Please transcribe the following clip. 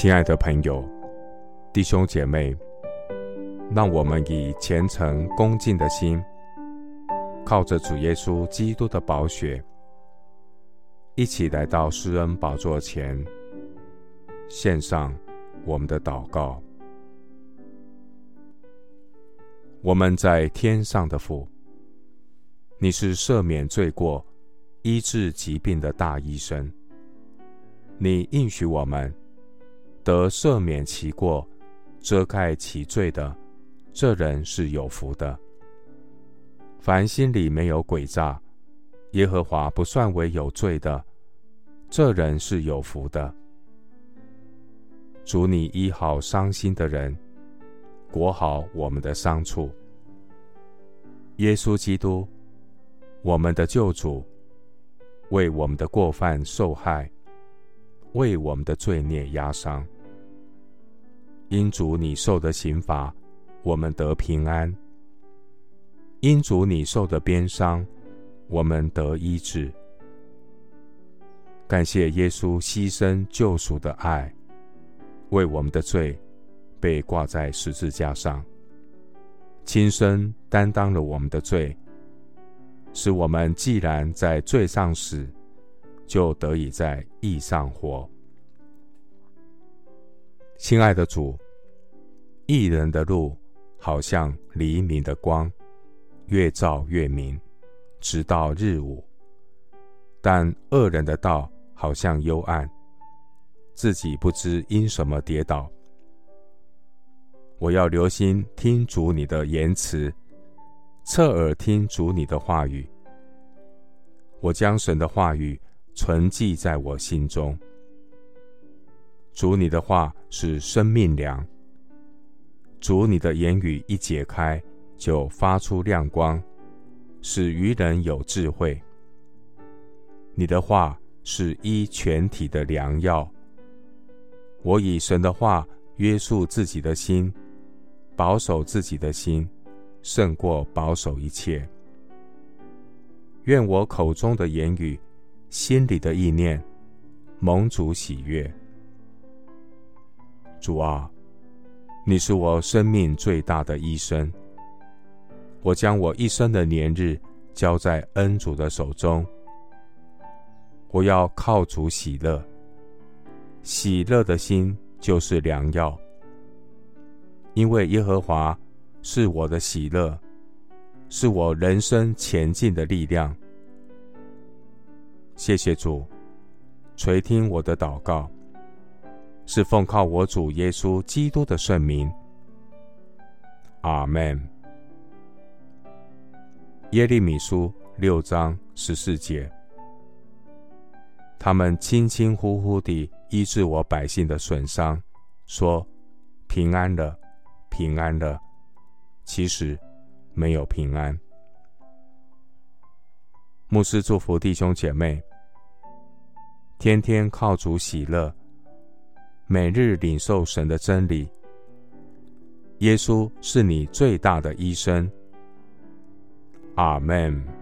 亲爱的朋友、弟兄姐妹，让我们以虔诚恭敬的心，靠着主耶稣基督的宝血，一起来到施恩宝座前，献上我们的祷告。我们在天上的父，你是赦免罪过、医治疾病的大医生，你应许我们。得赦免其过、遮盖其罪的，这人是有福的。凡心里没有诡诈，耶和华不算为有罪的，这人是有福的。主，你医好伤心的人，裹好我们的伤处。耶稣基督，我们的救主，为我们的过犯受害，为我们的罪孽压伤。因主你受的刑罚，我们得平安；因主你受的鞭伤，我们得医治。感谢耶稣牺牲救赎的爱，为我们的罪被挂在十字架上，亲身担当了我们的罪，使我们既然在罪上死，就得以在义上活。亲爱的主，义人的路好像黎明的光，越照越明，直到日午；但恶人的道好像幽暗，自己不知因什么跌倒。我要留心听主你的言辞，侧耳听主你的话语。我将神的话语存记在我心中。主你的话是生命粮，主你的言语一解开，就发出亮光，使愚人有智慧。你的话是医全体的良药。我以神的话约束自己的心，保守自己的心，胜过保守一切。愿我口中的言语，心里的意念，蒙主喜悦。主啊，你是我生命最大的医生。我将我一生的年日交在恩主的手中。我要靠主喜乐，喜乐的心就是良药。因为耶和华是我的喜乐，是我人生前进的力量。谢谢主，垂听我的祷告。是奉靠我主耶稣基督的圣名，阿门。耶利米书六章十四节，他们轻轻忽忽地医治我百姓的损伤，说平安了，平安了，其实没有平安。牧师祝福弟兄姐妹，天天靠主喜乐。每日领受神的真理，耶稣是你最大的医生。阿门。